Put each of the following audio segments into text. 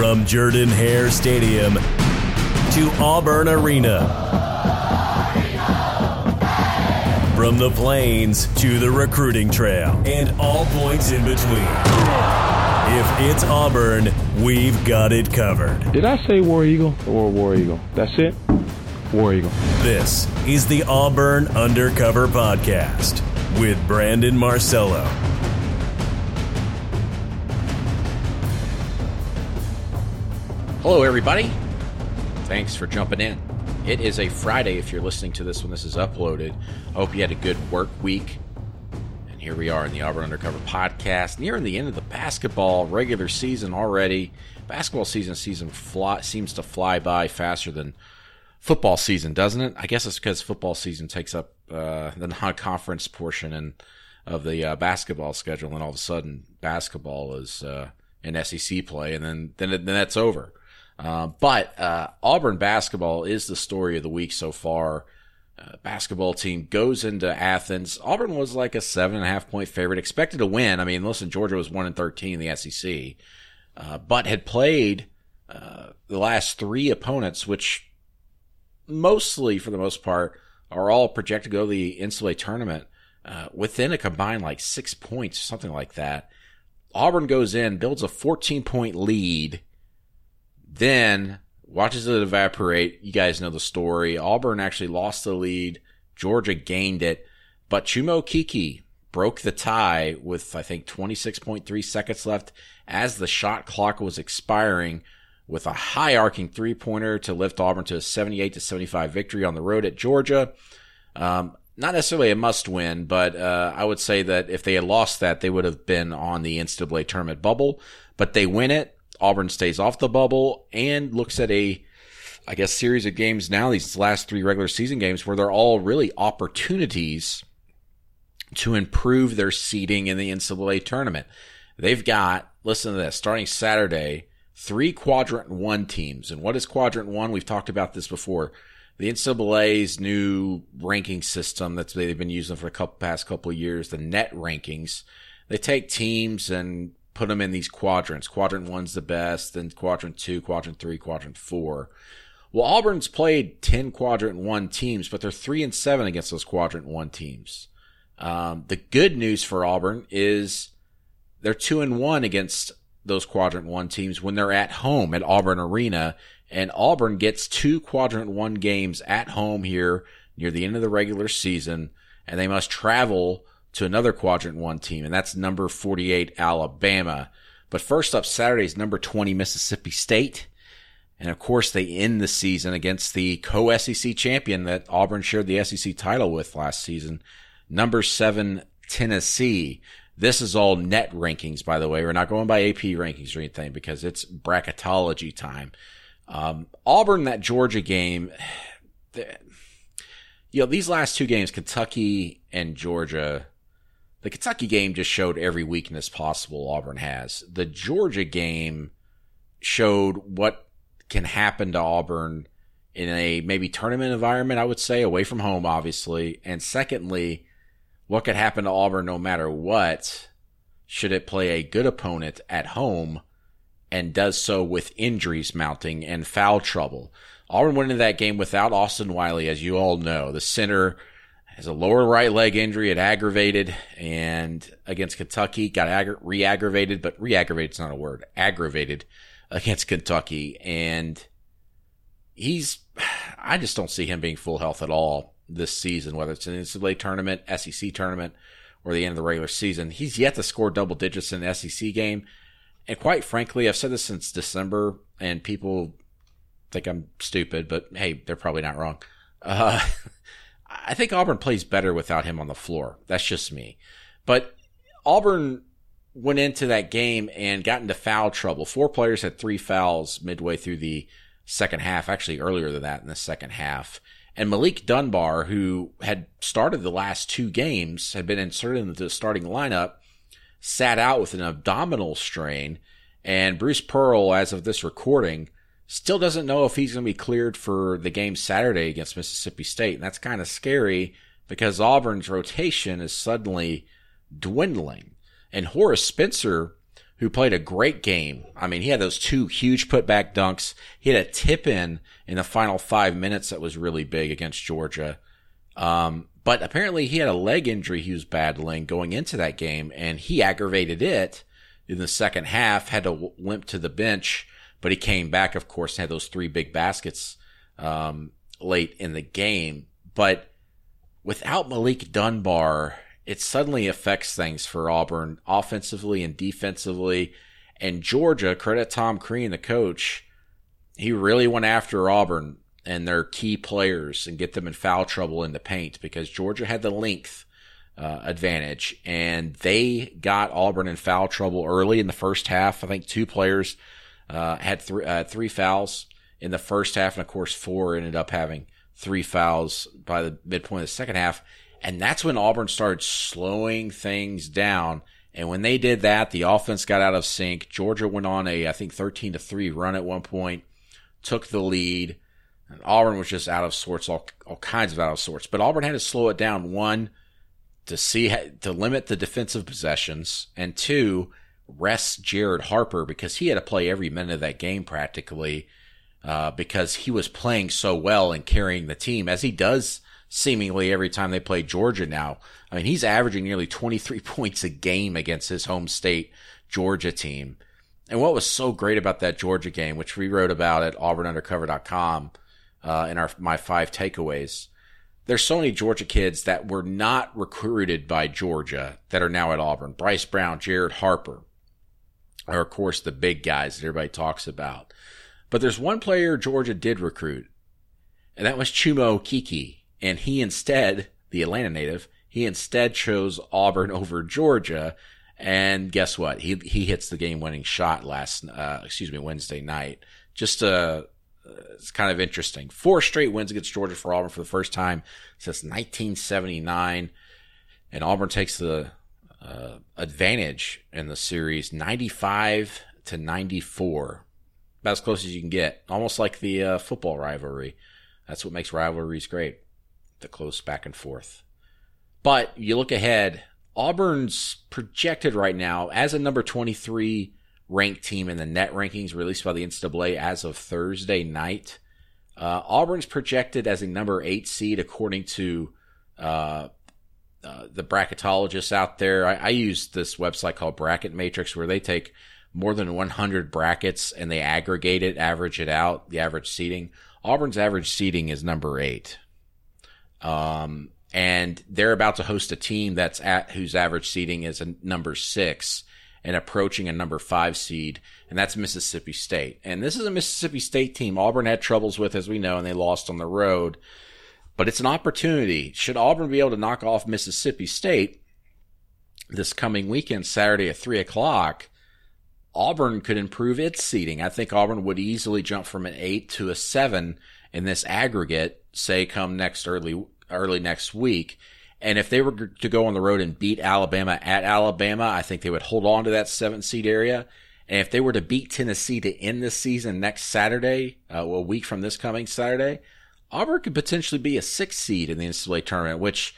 From Jordan Hare Stadium to Auburn Arena. From the plains to the recruiting trail and all points in between. If it's Auburn, we've got it covered. Did I say War Eagle or War Eagle? That's it? War Eagle. This is the Auburn Undercover Podcast with Brandon Marcello. Hello, everybody. Thanks for jumping in. It is a Friday if you're listening to this when this is uploaded. I hope you had a good work week. And here we are in the Auburn Undercover podcast, nearing the end of the basketball regular season already. Basketball season season fly, seems to fly by faster than football season, doesn't it? I guess it's because football season takes up uh, the non-conference portion and of the uh, basketball schedule, and all of a sudden basketball is uh, in SEC play, and then then, then that's over. Uh, but uh, Auburn basketball is the story of the week so far. Uh, basketball team goes into Athens. Auburn was like a seven and a half point favorite, expected to win. I mean, listen, Georgia was one and thirteen in the SEC, uh, but had played uh, the last three opponents, which mostly, for the most part, are all projected to go to the NCAA tournament within a combined like six points, something like that. Auburn goes in, builds a 14 point lead then watches it evaporate. You guys know the story. Auburn actually lost the lead. Georgia gained it, but Chuma Okeke broke the tie with I think 26.3 seconds left as the shot clock was expiring with a high arcing three pointer to lift Auburn to a 78 to 75 victory on the road at Georgia. Um, not necessarily a must win, but uh, I would say that if they had lost that, they would have been on the NCAA tournament bubble. But they win it. Auburn stays off the bubble and looks at a, I guess, series of games now, these last three regular season games, where they're all really opportunities to improve their seeding in the NCAA tournament. They've got, listen to this, starting Saturday, three quadrant one teams. And what is quadrant one? We've talked about this before. The NCAA's new ranking system that they've been using for the couple, past couple of years, the net rankings. They take teams and put them in these quadrants. Quadrant one's the best, then quadrant two, quadrant three, quadrant four. Well, Auburn's played 10 quadrant one teams, but they're three and seven against those quadrant one teams. Um, the good news for Auburn is they're two and one against those quadrant one teams when they're at home at Auburn Arena. And Auburn gets two quadrant one games at home here near the end of the regular season. And they must travel to another quadrant one team, and that's number 48 Alabama. But first up, Saturday is number 20 Mississippi State. And of course, they end the season against the co SEC champion that Auburn shared the SEC title with last season, number seven Tennessee. This is all net rankings, by the way. We're not going by AP rankings or anything because it's bracketology time. Um, Auburn, that Georgia game, you know, these last two games, Kentucky and Georgia, the Kentucky game just showed every weakness possible Auburn has. The Georgia game showed what can happen to Auburn in a maybe tournament environment, I would say, away from home, obviously. And secondly, what could happen to Auburn no matter what should it play a good opponent at home and does so with injuries mounting and foul trouble. Auburn went into that game without Austin Wiley, as you all know. The center has a lower right leg injury. It aggravated, and against Kentucky, got aggra- re-aggravated, but re-aggravated is not a word. Aggravated against Kentucky, and he's. I just don't see him being full health at all this season, whether it's an NCAA tournament, SEC tournament, or the end of the regular season. He's yet to score double digits in an SEC game, and quite frankly, I've said this since December, and people think I'm stupid, but hey, they're probably not wrong. Uh, I think Auburn plays better without him on the floor. That's just me. But Auburn went into that game and got into foul trouble. Four players had three fouls midway through the second half, actually earlier than that in the second half. And Malik Dunbar, who had started the last two games, had been inserted into the starting lineup, sat out with an abdominal strain. And Bruce Pearl, as of this recording, Still doesn't know if he's going to be cleared for the game Saturday against Mississippi State. And that's kind of scary because Auburn's rotation is suddenly dwindling. And Horace Spencer, who played a great game. I mean, he had those two huge putback dunks. He had a tip in in the final five minutes that was really big against Georgia. Um, but apparently he had a leg injury he was battling going into that game and he aggravated it in the second half, had to limp to the bench, but he came back, of course, and had those three big baskets, um, late in the game. But without Malik Dunbar, it suddenly affects things for Auburn offensively and defensively. And Georgia, credit Tom Crean, the coach, he really went after Auburn and their key players and get them in foul trouble in the paint because Georgia had the length uh, advantage and they got Auburn in foul trouble early in the first half. I think two players uh, had three uh, three fouls in the first half, and of course four ended up having three fouls by the midpoint of the second half. And that's when Auburn started slowing things down. And when they did that, the offense got out of sync. Georgia went on a, I think, 13 to 3 run at one point, took the lead. And Auburn was just out of sorts, all, all kinds of out of sorts. But Auburn had to slow it down. One, to see, to limit the defensive possessions. And two, rest Jared Harper because he had to play every minute of that game practically, uh, because he was playing so well and carrying the team as he does seemingly every time they play Georgia now. I mean, he's averaging nearly 23 points a game against his home state Georgia team. And what was so great about that Georgia game, which we wrote about at auburnundercover.com uh, in our my five takeaways, there's so many Georgia kids that were not recruited by Georgia that are now at Auburn. Bryce Brown, Jared Harper are, of course, the big guys that everybody talks about. But there's one player Georgia did recruit, and that was Chuma Okeke. and he instead, the Atlanta native, he instead chose Auburn over Georgia. And guess what? He he hits the game winning shot last, uh, excuse me, Wednesday night. Just uh, it's kind of interesting. Four straight wins against Georgia for Auburn for the first time since 1979, and Auburn takes the uh, advantage in the series, 95 to 94, about as close as you can get. Almost like the uh, football rivalry. That's what makes rivalries great the close back and forth. But you look ahead, Auburn's projected right now as a number 23 ranked team in the net rankings released by the NCAA as of Thursday night. Uh, Auburn's projected as a number eight seed according to uh, uh, the bracketologists out there. I, I, use this website called Bracket Matrix where they take more than 100 brackets and they aggregate it, average it out, the average seating. Auburn's average seating is number eight. Um, and they're about to host a team that's at whose average seeding is a number six and approaching a number five seed, and that's Mississippi State. And this is a Mississippi State team Auburn had troubles with, as we know, and they lost on the road. But it's an opportunity. Should Auburn be able to knock off Mississippi State this coming weekend, Saturday at three o'clock, Auburn could improve its seeding. I think Auburn would easily jump from an eight to a seven in this aggregate, say come next early early next week. And if they were to go on the road and beat Alabama at Alabama, I think they would hold on to that seventh seed area. And if they were to beat Tennessee to end the season next Saturday, uh, a week from this coming Saturday, Auburn could potentially be a sixth seed in the NCAA tournament, which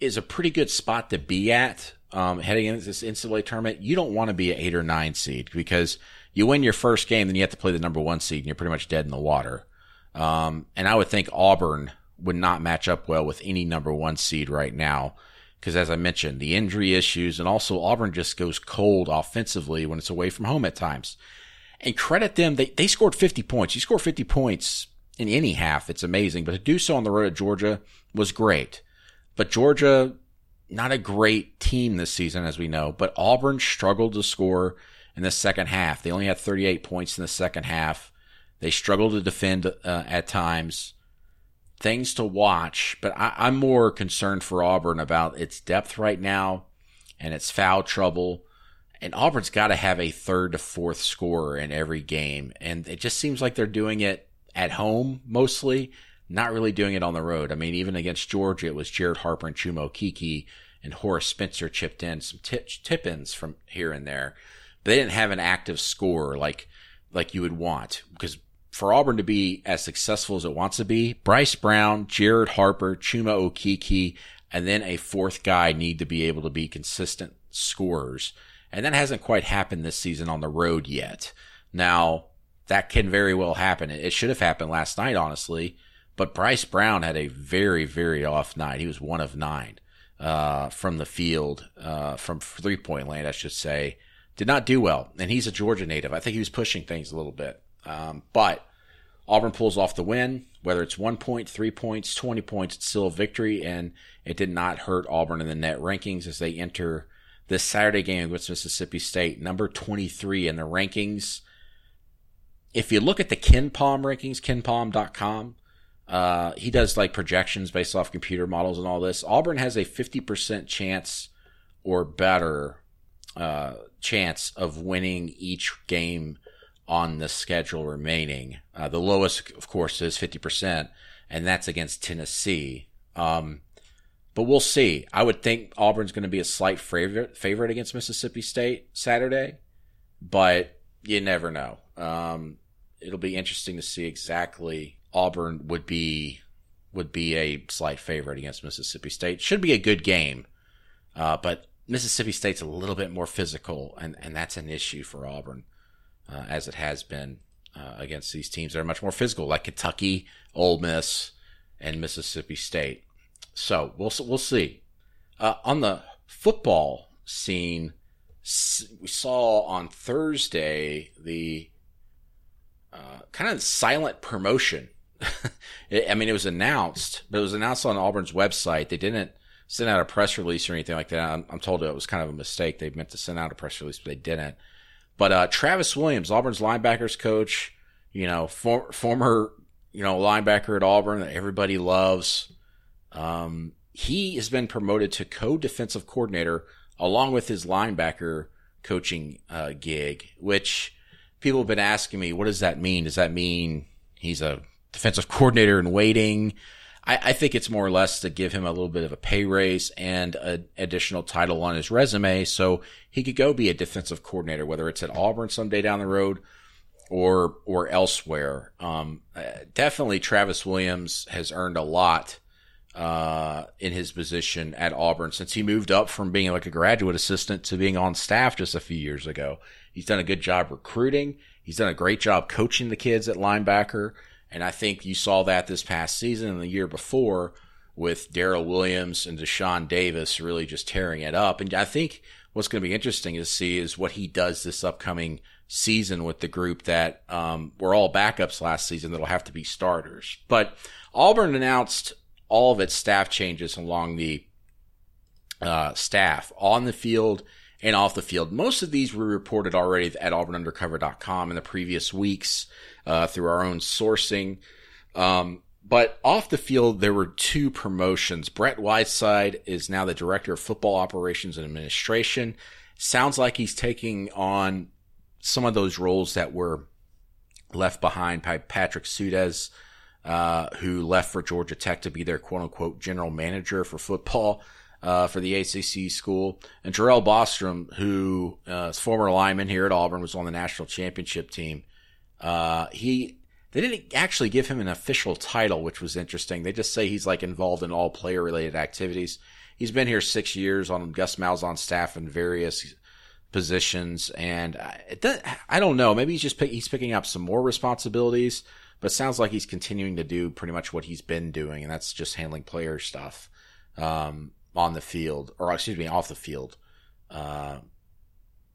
is a pretty good spot to be at um, heading into this NCAA tournament. You don't want to be an eight or nine seed because you win your first game, then you have to play the number one seed, and you're pretty much dead in the water. Um, and I would think Auburn would not match up well with any number one seed right now. Because as I mentioned, the injury issues and also Auburn just goes cold offensively when it's away from home at times. And credit them, they, they scored 50 points. You score 50 points in any half, it's amazing. But to do so on the road at Georgia was great. But Georgia, not a great team this season, as we know. But Auburn struggled to score in the second half. They only had 38 points in the second half. They struggled to defend uh, at times things to watch, but I, am more concerned for Auburn about its depth right now and its foul trouble. And Auburn's got to have a third to fourth scorer in every game. And it just seems like they're doing it at home mostly, not really doing it on the road. I mean, even against Georgia, it was Jared Harper and Chuma Okeke and Horace Spencer chipped in some tip ins from here and there. But they didn't have an active scorer like like you would want because for Auburn to be as successful as it wants to be, Bryce Brown, Jared Harper, Chuma Okeke, and then a fourth guy need to be able to be consistent scorers. And that hasn't quite happened this season on the road yet. Now, that can very well happen. It should have happened last night, honestly. But Bryce Brown had a very, very off night. He was one of nine uh, from the field, uh, from three point land, I should say. Did not do well. And he's a Georgia native. I think he was pushing things a little bit. Um, but Auburn pulls off the win. Whether it's one point, three points, 20 points, it's still a victory. And it did not hurt Auburn in the net rankings as they enter this Saturday game against Mississippi State, number 23 in the rankings. If you look at the KenPom rankings, kenpom.com, uh, he does like projections based off computer models and all this. Auburn has a 50% chance or better uh, chance of winning each game on the schedule remaining. Uh, the lowest, of course, is 50%, and that's against Tennessee. Um, but we'll see. I would think Auburn's going to be a slight favorite favorite against Mississippi State Saturday, but you never know. Um, it'll be interesting to see exactly Auburn would be would be a slight favorite against Mississippi State. Should be a good game, uh, but Mississippi State's a little bit more physical, and, and that's an issue for Auburn, uh, as it has been uh, against these teams that are much more physical, like Kentucky, Ole Miss, and Mississippi State. So we'll we'll see. Uh, on the football scene, we saw on Thursday the uh, kind of silent promotion I mean, it was announced, but it was announced on Auburn's website. They didn't send out a press release or anything like that. I'm, I'm told it was kind of a mistake. They meant to send out a press release, but they didn't. But uh, Travis Williams, Auburn's linebackers coach, you know, for, former you know linebacker at Auburn that everybody loves. Um, he has been promoted to co-defensive coordinator along with his linebacker coaching uh, gig, which people have been asking me, what does that mean? Does that mean he's a defensive coordinator in waiting. I, I, think it's more or less to give him a little bit of a pay raise and an additional title on his resume so he could go be a defensive coordinator, whether it's at Auburn someday down the road or or elsewhere. Um, uh, definitely, Travis Williams has earned a lot uh, in his position at Auburn since he moved up from being like a graduate assistant to being on staff just a few years ago. He's done a good job recruiting. He's done a great job coaching the kids at linebacker. And I think you saw that this past season and the year before with Darrell Williams and Deshaun Davis really just tearing it up. And I think what's going to be interesting to see is what he does this upcoming season with the group that um, were all backups last season that'll have to be starters. But Auburn announced all of its staff changes along the uh, staff on the field and off the field. Most of these were reported already at auburnundercover.com in the previous weeks uh, through our own sourcing. Um, but off the field, there were two promotions. Brett Whiteside is now the director of football operations and administration. Sounds like he's taking on some of those roles that were left behind by Patrick Suddes, uh, who left for Georgia Tech to be their quote unquote general manager for football uh, for the ACC school. And Jarrell Bostrom, who uh, is former lineman here at Auburn, was on the national championship team. Uh, he they didn't actually give him an official title, which was interesting. They just say he's like involved in all player related activities. He's been here six years on Gus Malzahn's staff in various positions, and does, I don't know. Maybe he's just pick, he's picking up some more responsibilities, but it sounds like he's continuing to do pretty much what he's been doing, and that's just handling player stuff. Um, on the field, or excuse me, off the field. Uh,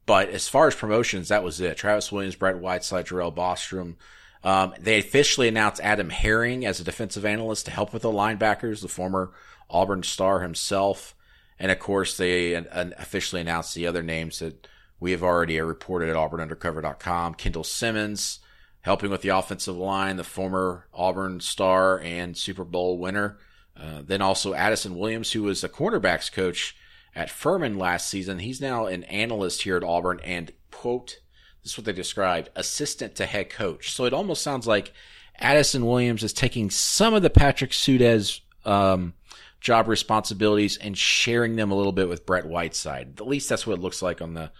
but as far as promotions, that was it. Travis Williams, Brett Whiteside, Jarrell Bostrom. Um, they officially announced Adam Herring as a defensive analyst to help with the linebackers, the former Auburn star himself. And of course, they officially announced the other names that we have already reported at auburnundercover.com. Kendall Simmons, helping with the offensive line, the former Auburn star and Super Bowl winner. Uh, then also Addison Williams, who was the cornerbacks coach at Furman last season. He's now an analyst here at Auburn and, quote, this is what they described, assistant to head coach. So it almost sounds like Addison Williams is taking some of the Patrick Suddes um, job responsibilities and sharing them a little bit with Brett Whiteside. At least that's what it looks like on the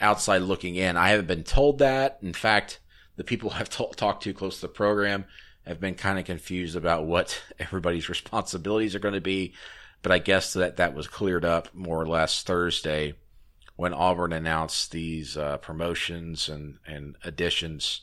outside looking in. I haven't been told that. In fact, the people I've t- talked to close to the program have been kind of confused about what everybody's responsibilities are going to be. But I guess that that was cleared up more or less Thursday when Auburn announced these uh, promotions and, and additions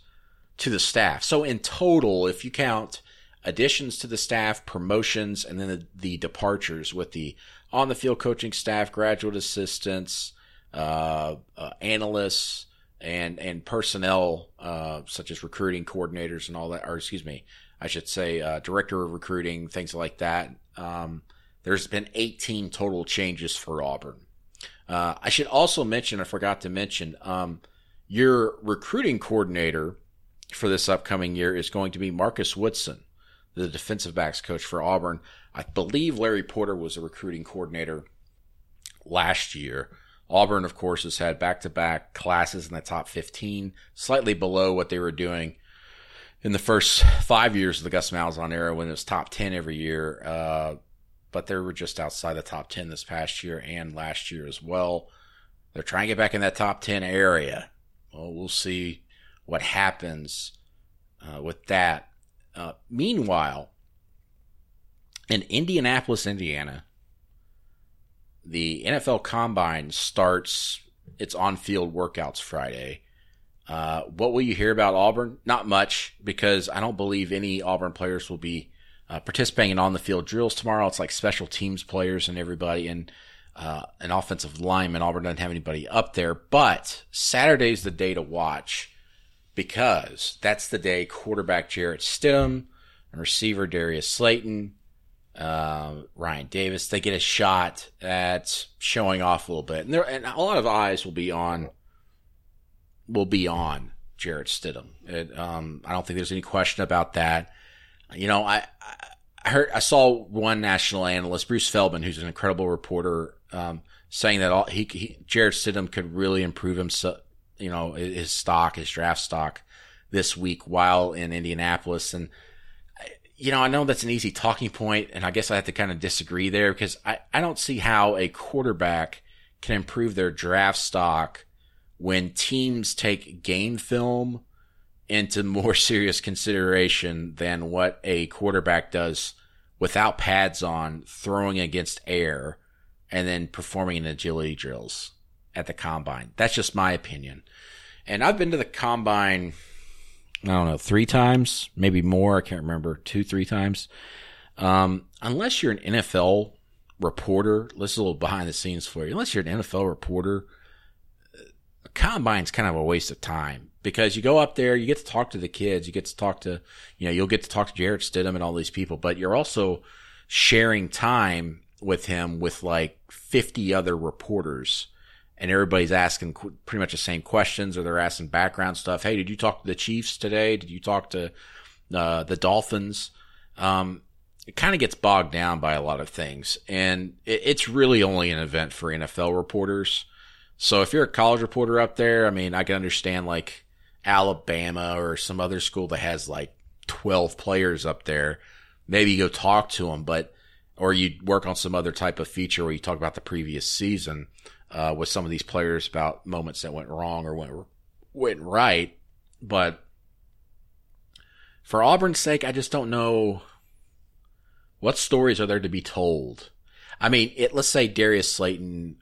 to the staff. So in total, if you count additions to the staff, promotions, and then the, the departures with the on the field coaching staff, graduate assistants, uh, uh, analysts, and and personnel uh, such as recruiting coordinators and all that, or excuse me, I should say uh, director of recruiting, things like that. Um, there's been 18 total changes for Auburn. Uh, I should also mention, I forgot to mention, um, your recruiting coordinator for this upcoming year is going to be Marcus Woodson, the defensive backs coach for Auburn. I believe Larry Porter was a recruiting coordinator last year. Auburn, of course, has had back to back classes in the top 15, slightly below what they were doing in the first five years of the Gus Malzahn era when it was top 10 every year. Uh, but they were just outside the top 10 this past year and last year as well. They're trying to get back in that top 10 area. Well, we'll see what happens uh, with that. Uh, meanwhile, in Indianapolis, Indiana, the NFL Combine starts its on field workouts Friday. Uh, what will you hear about Auburn? Not much, because I don't believe any Auburn players will be uh, participating in on the field drills tomorrow. It's like special teams players and everybody, and uh, an offensive lineman. Auburn doesn't have anybody up there, but Saturday's the day to watch because that's the day quarterback Jarrett Stidham and receiver Darius Slayton uh, Ryan Davis. They get a shot at showing off a little bit, and there and a lot of eyes will be on will be on Jarrett Stidham. It, um, I don't think there's any question about that. You know, I, I heard I saw one national analyst, Bruce Feldman, who's an incredible reporter, um, saying that all, he, he Jarrett Stidham could really improve himself. You know, his stock, his draft stock, this week while in Indianapolis, and you know, I know that's an easy talking point, and I guess I have to kind of disagree there because I, I don't see how a quarterback can improve their draft stock when teams take game film into more serious consideration than what a quarterback does without pads on, throwing against air, and then performing in agility drills at the combine. That's just my opinion. And I've been to the combine I don't know, three times, maybe more. I can't remember, two, three times. Um, unless you're an NFL reporter, this is a little behind the scenes for you. Unless you're an NFL reporter, combine's kind of a waste of time because you go up there, you get to talk to the kids, you get to talk to, you know, you'll get to talk to Jarrett Stidham and all these people, but you're also sharing time with him with like 50 other reporters and everybody's asking pretty much the same questions or they're asking background stuff. Hey, did you talk to the Chiefs today? Did you talk to uh, the Dolphins? Um, it kind of gets bogged down by a lot of things, and it, it's really only an event for NFL reporters. So if you're a college reporter up there, I mean, I can understand like Alabama or some other school that has like 12 players up there. Maybe you go talk to them, but or you work on some other type of feature where you talk about the previous season uh, with some of these players about moments that went wrong or went went right. But for Auburn's sake, I just don't know what stories are there to be told. I mean, it, let's say Darius Slayton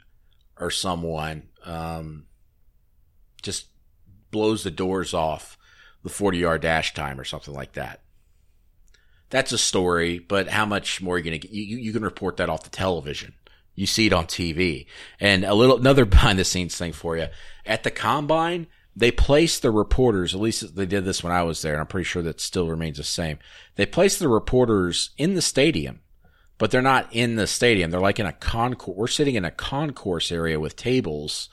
or someone um, just blows the doors off the 40 yard dash time or something like that. That's a story, but how much more are you going to get? You, you can report that off the television. You see it on TV. And a little, another behind the scenes thing for you. At the combine, they place the reporters, at least they did this when I was there, and I'm pretty sure that still remains the same. They place the reporters in the stadium, but they're not in the stadium. They're like in a concourse. We're sitting in a concourse area with tables,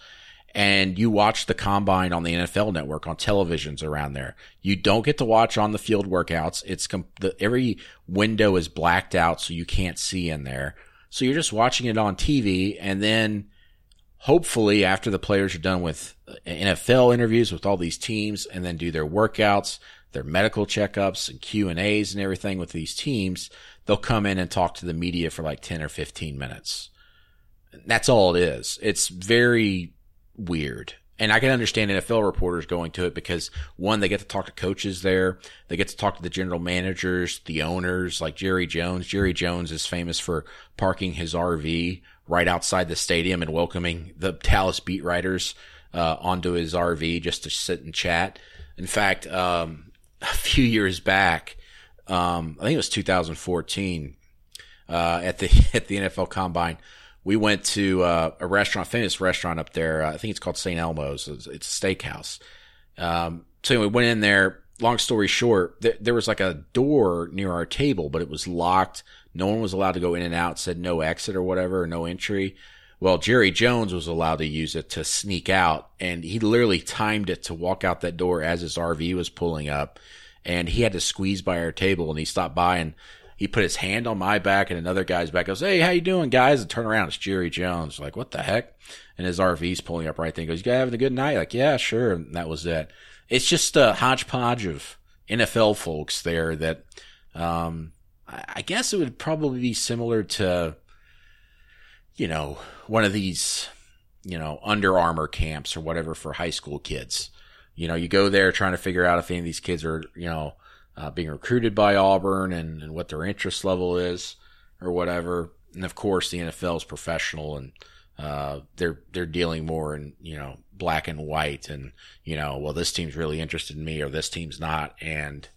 and you watch the combine on the NFL network on televisions around there. You don't get to watch on the field workouts. It's com- the, every window is blacked out, so you can't see in there. So you're just watching it on TV and then hopefully after the players are done with uh, NFL interviews with all these teams and then do their workouts, their medical checkups and Q and A's and everything with these teams, they'll come in and talk to the media for like 10 or 15 minutes. That's all it is. It's very weird. And I can understand NFL reporters going to it because one, they get to talk to coaches there. They get to talk to the general managers, the owners, like Jerry Jones. Jerry Jones is famous for parking his RV right outside the stadium and welcoming the Dallas beat writers uh, onto his RV just to sit and chat. In fact, um, a few years back, um, I think it was 2014, uh, at the at the NFL Combine, we went to uh, a restaurant, famous restaurant up there. Uh, I think it's called St. Elmo's. It's, it's a steakhouse. Um, so we went in there. Long story short, there, there was like a door near our table, but it was locked. No one was allowed to go in and out. Said no exit or whatever, or no entry. Well, Jerry Jones was allowed to use it to sneak out, and he literally timed it to walk out that door as his RV was pulling up, and he had to squeeze by our table, and he stopped by and he put his hand on my back and another guy's back. Goes, hey, how you doing, guys? And turn around, it's Jerry Jones. Like, what the heck? And his RV's pulling up right there. He goes, you guys having a good night? Like, yeah, sure. And that was it. It's just a hodgepodge of NFL folks there that, um, I guess it would probably be similar to, you know, one of these, you know, Under Armour camps or whatever for high school kids. You know, you go there trying to figure out if any of these kids are, you know, uh, being recruited by Auburn and, and what their interest level is or whatever. And of course, the NFL is professional and uh, they're they're dealing more in you know black and white and you know well this team's really interested in me or this team's not and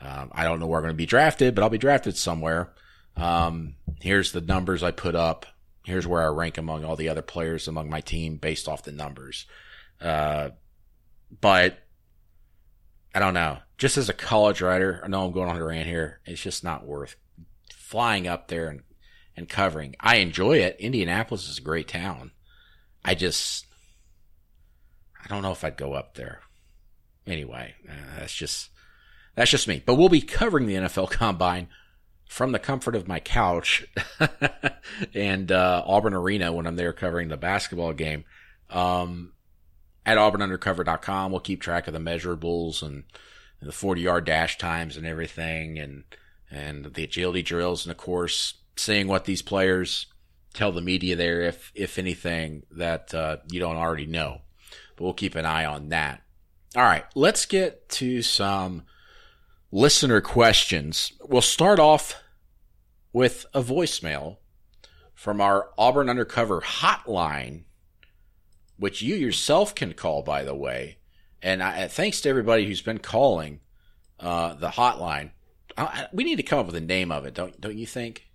um, I don't know where I'm going to be drafted but I'll be drafted somewhere. Um, here's the numbers I put up. Here's where I rank among all the other players among my team based off the numbers. Uh, but I don't know. Just as a college writer, I know I'm going on a rant here. It's just not worth flying up there and, and covering. I enjoy it. Indianapolis is a great town. I just, I don't know if I'd go up there. Anyway, uh, that's just, that's just me. But we'll be covering the NFL Combine from the comfort of my couch and uh, Auburn Arena when I'm there covering the basketball game. Um, at auburnundercover.com. We'll keep track of the measurables and, the 40 yard dash times and everything and, and the agility drills. And of course, seeing what these players tell the media there, if, if anything that, uh, you don't already know, but we'll keep an eye on that. All right. Let's get to some listener questions. We'll start off with a voicemail from our Auburn Undercover hotline which you yourself can call, by the way. And I, thanks to everybody who's been calling uh, the hotline. I, we need to come up with a name of it, don't don't you think?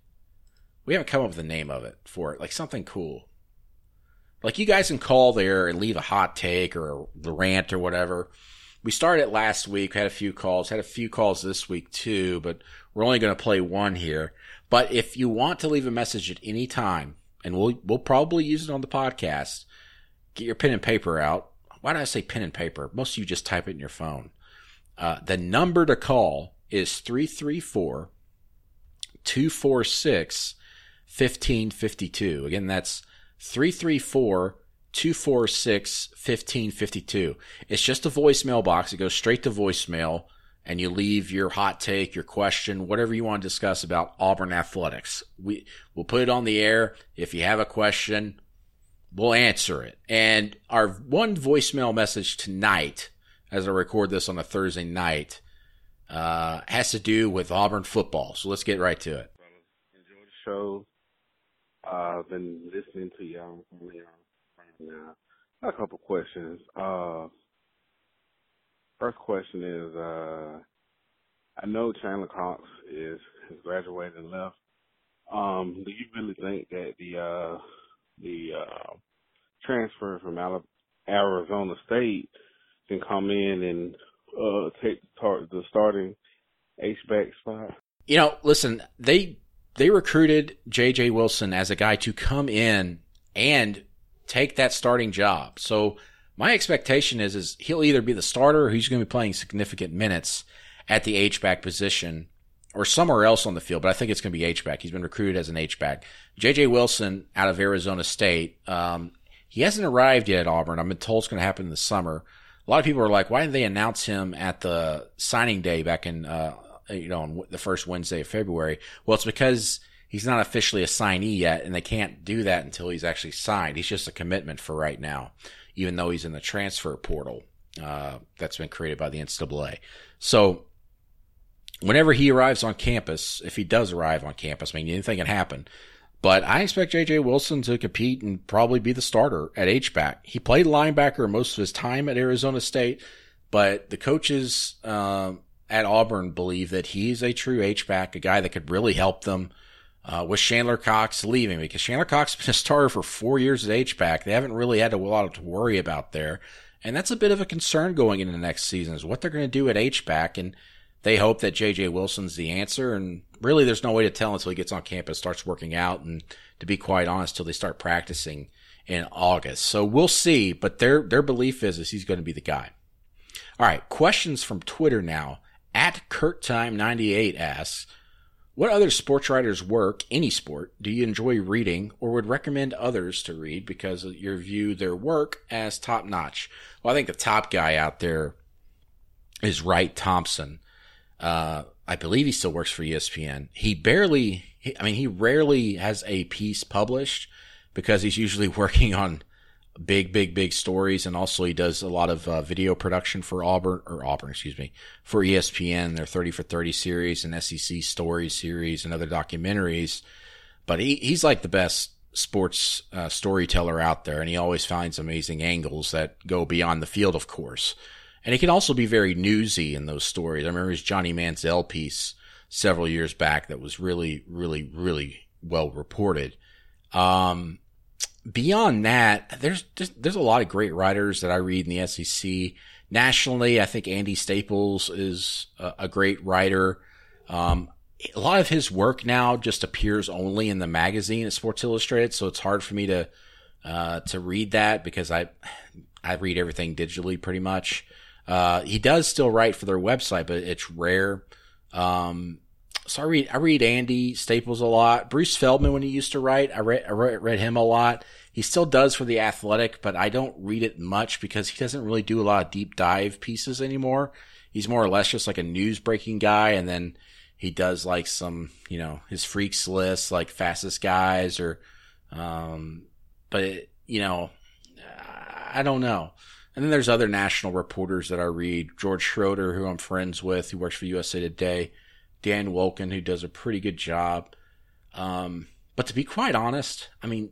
We haven't come up with a name of it for it, like something cool. Like you guys can call there and leave a hot take or the rant or whatever. We started last week, had a few calls, had a few calls this week too, but we're only going to play one here. But if you want to leave a message at any time, and we'll we'll probably use it on the podcast, get your pen and paper out. Why do I say pen and paper? Most of you just type it in your phone. Uh, the number to call is 334 246 1552. Again, that's 334 246 1552. It's just a voicemail box. It goes straight to voicemail and you leave your hot take, your question, whatever you want to discuss about Auburn athletics. We, we'll put it on the air. If you have a question, we'll answer it. And our one voicemail message tonight, as I record this on a Thursday night, uh, has to do with Auburn football. So let's get right to it. Enjoy the show. I've been listening to y'all now. a couple questions. Uh, first question is, uh, I know Chandler Cox is has graduated and left. Um, do you really think that the uh, the uh, transfer from Arizona State can come in and uh, take the, starting H back spot. You know, listen, they they recruited J.J. Wilson as a guy to come in and take that starting job. So my expectation is is he'll either be the starter or he's going to be playing significant minutes at the H back position or somewhere else on the field, but I think it's going to be H back. He's been recruited as an H back. J.J. Wilson out of Arizona State. Um, he hasn't arrived yet at Auburn. I've been told it's going to happen in the summer. A lot of people are like, why didn't they announce him at the signing day back in, uh, you know, on the first Wednesday of February? Well, it's because he's not officially a signee yet, and they can't do that until he's actually signed. He's just a commitment for right now, even though he's in the transfer portal uh, that's been created by the NCAA. So whenever he arrives on campus, if he does arrive on campus, I mean, anything can happen. But I expect J.J. Wilson to compete and probably be the starter at H-back. He played linebacker most of his time at Arizona State, but the coaches uh, at Auburn believe that he's a true H-back, a guy that could really help them uh, with Chandler Cox leaving because Chandler Cox has been a starter for four years at H-back. They haven't really had a lot to worry about there. And that's a bit of a concern going into next season is what they're going to do at H-back. And they hope that J.J. Wilson's the answer. And really, there's no way to tell until he gets on campus, starts working out, and to be quite honest, till they start practicing in August. So we'll see. But their their belief is is he's going to be the guy. All right, questions from Twitter now. At KurtTime98 asks, what other sports writers' work, any sport, do you enjoy reading or would recommend others to read because you view their work as top notch? Well, I think the top guy out there is Wright Thompson. Uh, I believe he still works for ESPN. He barely, I mean, he rarely has a piece published because he's usually working on big, big, big stories. And also he does a lot of uh, video production for Auburn or Auburn, excuse me, for ESPN, their 30 for 30 series and SEC story series and other documentaries. But he, he's like the best sports uh, storyteller out there. And he always finds amazing angles that go beyond the field, of course. And it can also be very newsy in those stories. I remember his Johnny Manziel piece several years back that was really, really, really well reported. Um, beyond that, there's just, there's a lot of great writers that I read in the SEC. Nationally, I think Andy Staples is a, a great writer. Um, a lot of his work now just appears only in the magazine at Sports Illustrated, so it's hard for me to uh, to read that because I I read everything digitally pretty much. Uh, he does still write for their website, but it's rare. Um, so I read I read Andy Staples a lot. Bruce Feldman when he used to write, I read I read, him a lot. He still does for the Athletic, but I don't read it much because he doesn't really do a lot of deep dive pieces anymore. He's more or less just like a news breaking guy, and then he does like some you know his freaks list like fastest guys or, um, but you know I don't know. And then there's other national reporters that I read. George Schroeder, who I'm friends with, who works for USA Today. Dan Wolken, who does a pretty good job. Um, but to be quite honest, I mean,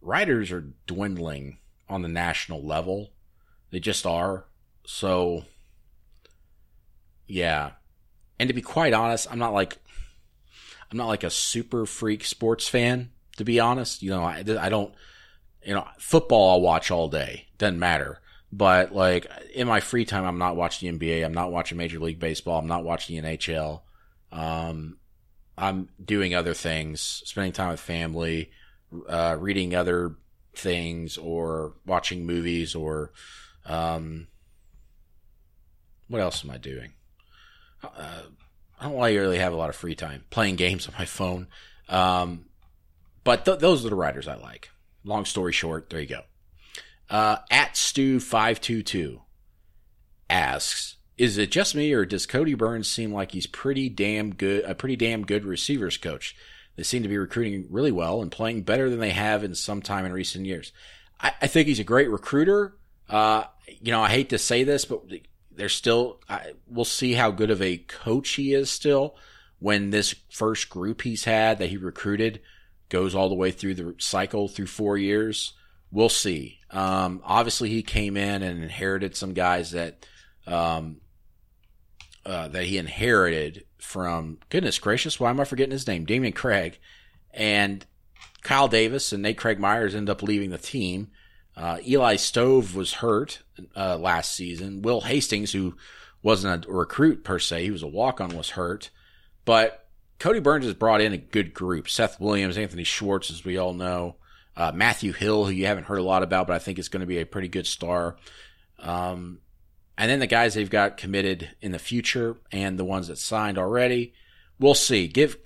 writers are dwindling on the national level. They just are. So, yeah. And to be quite honest, I'm not like, I'm not like a super freak sports fan, to be honest. You know, I, I don't, you know, football I'll watch all day. Doesn't matter. But like in my free time, I'm not watching the NBA. I'm not watching Major League Baseball. I'm not watching the NHL. Um, I'm doing other things, spending time with family, uh, reading other things, or watching movies, or um, what else am I doing? Uh, I don't really have a lot of free time playing games on my phone. Um, but th- those are the writers I like. Long story short, there you go. Uh, at Stu522 asks, is it just me or does Kodi Burns seem like he's pretty damn good, a pretty damn good receivers coach? They seem to be recruiting really well and playing better than they have in some time in recent years. I, I think he's a great recruiter. Uh, you know, I hate to say this, but there's still, I, we'll see how good of a coach he is still when this first group he's had that he recruited goes all the way through the cycle through four years. We'll see. Um, obviously, he came in and inherited some guys that um, uh, that he inherited from. Goodness gracious, why am I forgetting his name? Dameyune Craig and Kyle Davis and Nate Craig Myers end up leaving the team. Uh, Eli Stove was hurt uh, last season. Will Hastings, who wasn't a recruit per se, he was a walk on, was hurt. But Kodi Burns has brought in a good group. Seth Williams, Anthony Schwartz, as we all know. Uh, Matthew Hill, who you haven't heard a lot about, but I think is going to be a pretty good star. Um, and then the guys they've got committed in the future and the ones that signed already. We'll see. Give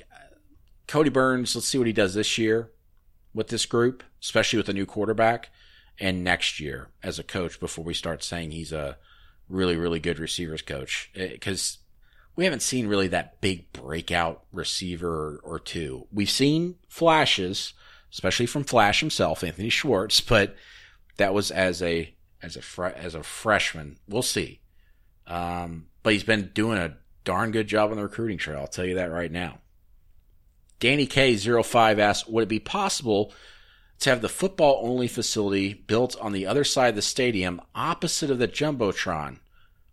Kodi Burns, let's see what he does this year with this group, especially with a new quarterback, and next year as a coach before we start saying he's a really, really good receivers coach. Because eh, we haven't seen really that big breakout receiver or, two. We've seen flashes especially from Flash himself, Anthony Schwartz. But that was as a as a fre- as a freshman. We'll see. Um, but he's been doing a darn good job on the recruiting trail. I'll tell you that right now. Danny K05 asks, would it be possible to have the football only facility built on the other side of the stadium opposite of the Jumbotron?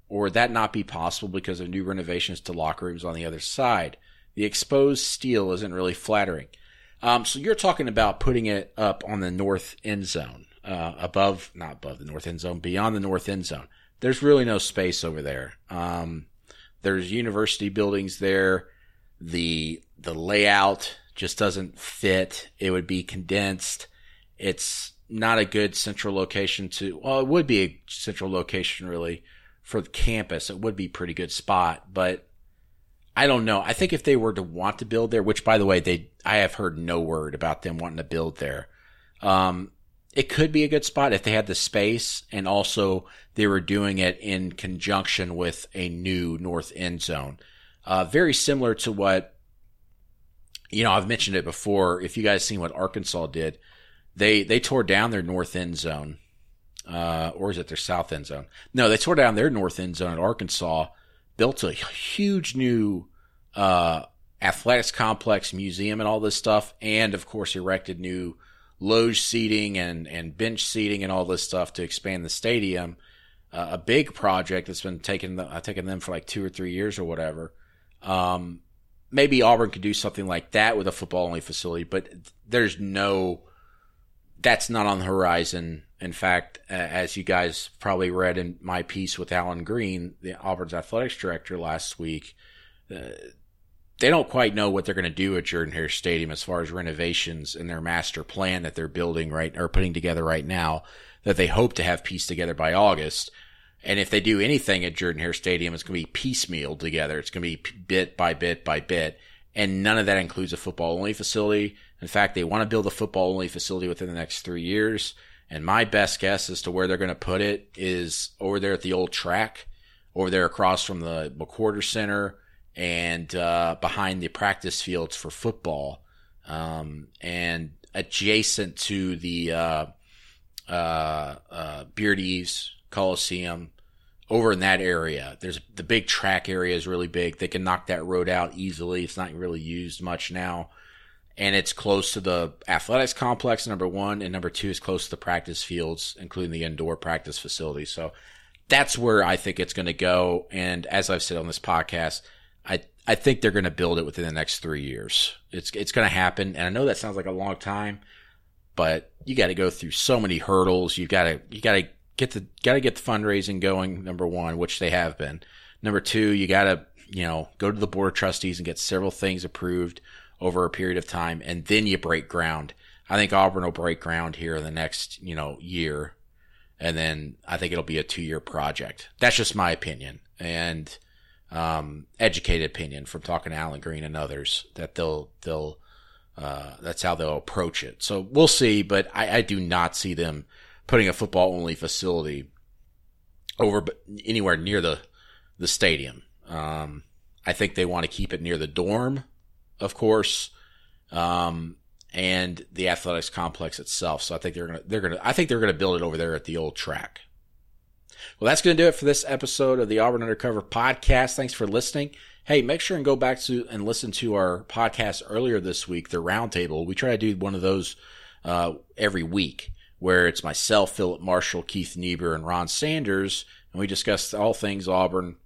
Or would that not be possible because of new renovations to locker rooms on the other side? The exposed steel isn't really flattering. Um, so you're talking about putting it up on the north end zone, uh, above, not above the north end zone, beyond the north end zone. There's really no space over there. Um, there's university buildings there. The the layout just doesn't fit. It would be condensed. It's not a good central location to. Well, it would be a central location really for the campus. It would be a pretty good spot, but I don't know. I think if they were to want to build there, which by the way, they I have heard no word about them wanting to build there. Um, it could be a good spot if they had the space and also they were doing it in conjunction with a new north end zone. Uh, very similar to what, you know, I've mentioned it before. If you guys seen what Arkansas did, they, they tore down their north end zone. Uh, or is it their south end zone? No, they tore down their north end zone at Arkansas, built a huge new, uh, athletics complex museum and all this stuff. And of course, erected new, loge seating and, and bench seating and all this stuff to expand the stadium. Uh, a big project that's been taking the, uh, taking them for like two or three years or whatever. Um, maybe Auburn could do something like that with a football only facility, but there's no, that's not on the horizon. In fact, uh, as you guys probably read in my piece with Allen Greene, the Auburn's athletics director last week, uh, they don't quite know what they're going to do at Jordan Hare Stadium as far as renovations in their master plan that they're building right or putting together right now that they hope to have pieced together by August. And if they do anything at Jordan Hare Stadium, it's going to be piecemeal together. It's going to be bit by bit by bit. And none of that includes a football only facility. In fact, they want to build a football only facility within the next three years. And my best guess as to where they're going to put it is over there at the old track, over there across from the McWhorter Center and uh, behind the practice fields for football, um, and adjacent to the uh, uh, uh, Beard Eaves Coliseum. Over in that area, there's the big track area is really big. They can knock that road out easily. It's not really used much now, and it's close to the athletics complex. Number one, and number two is close to the practice fields, including the indoor practice facility. So that's where I think it's going to go. And as I've said on this podcast, I I think they're going to build it within the next three years. It's it's going to happen, and I know that sounds like a long time, but you got to go through so many hurdles. You got to you got to get the got to get the fundraising going. Number one, which they have been. Number two, you got to you know go to the board of trustees and get several things approved over a period of time, and then you break ground. I think Auburn will break ground here in the next you know year, and then I think it'll be a two year project. That's just my opinion, and um, educated opinion from talking to Allen Greene and others that they'll they'll uh, that's how they'll approach it. So we'll see, but I, I do not see them putting a football only facility over anywhere near the the stadium. Um, I think they want to keep it near the dorm, of course, um, and the athletics complex itself. So I think they're gonna they're gonna I think they're gonna build it over there at the old track. Well, that's to do it for this episode of the Auburn Undercover podcast. Thanks for listening. Hey, make sure and go back to and listen to our podcast earlier this week, the roundtable. We try to do one of those uh, every week where it's myself, Phillip Marshall, Keith Niebuhr, and Ron Sanders, and we discuss all things Auburn,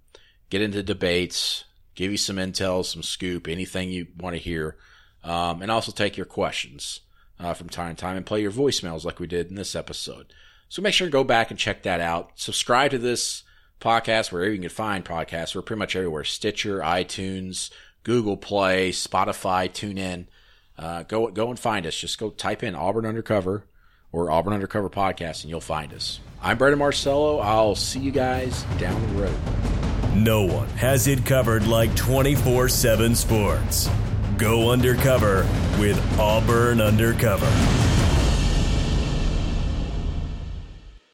get into debates, give you some intel, some scoop, anything you want to hear, um, and also take your questions uh, from time to time and play your voicemails like we did in this episode. So make sure to go back and check that out. Subscribe to this podcast wherever you can find podcasts. We're pretty much everywhere Stitcher, iTunes, Google Play, Spotify, TuneIn. Uh, go, go and find us. Just go type in Auburn Undercover or Auburn Undercover Podcast and you'll find us. I'm Brandon Marcello. I'll see you guys down the road. No one has it covered like 24 7 sports. Go undercover with Auburn Undercover.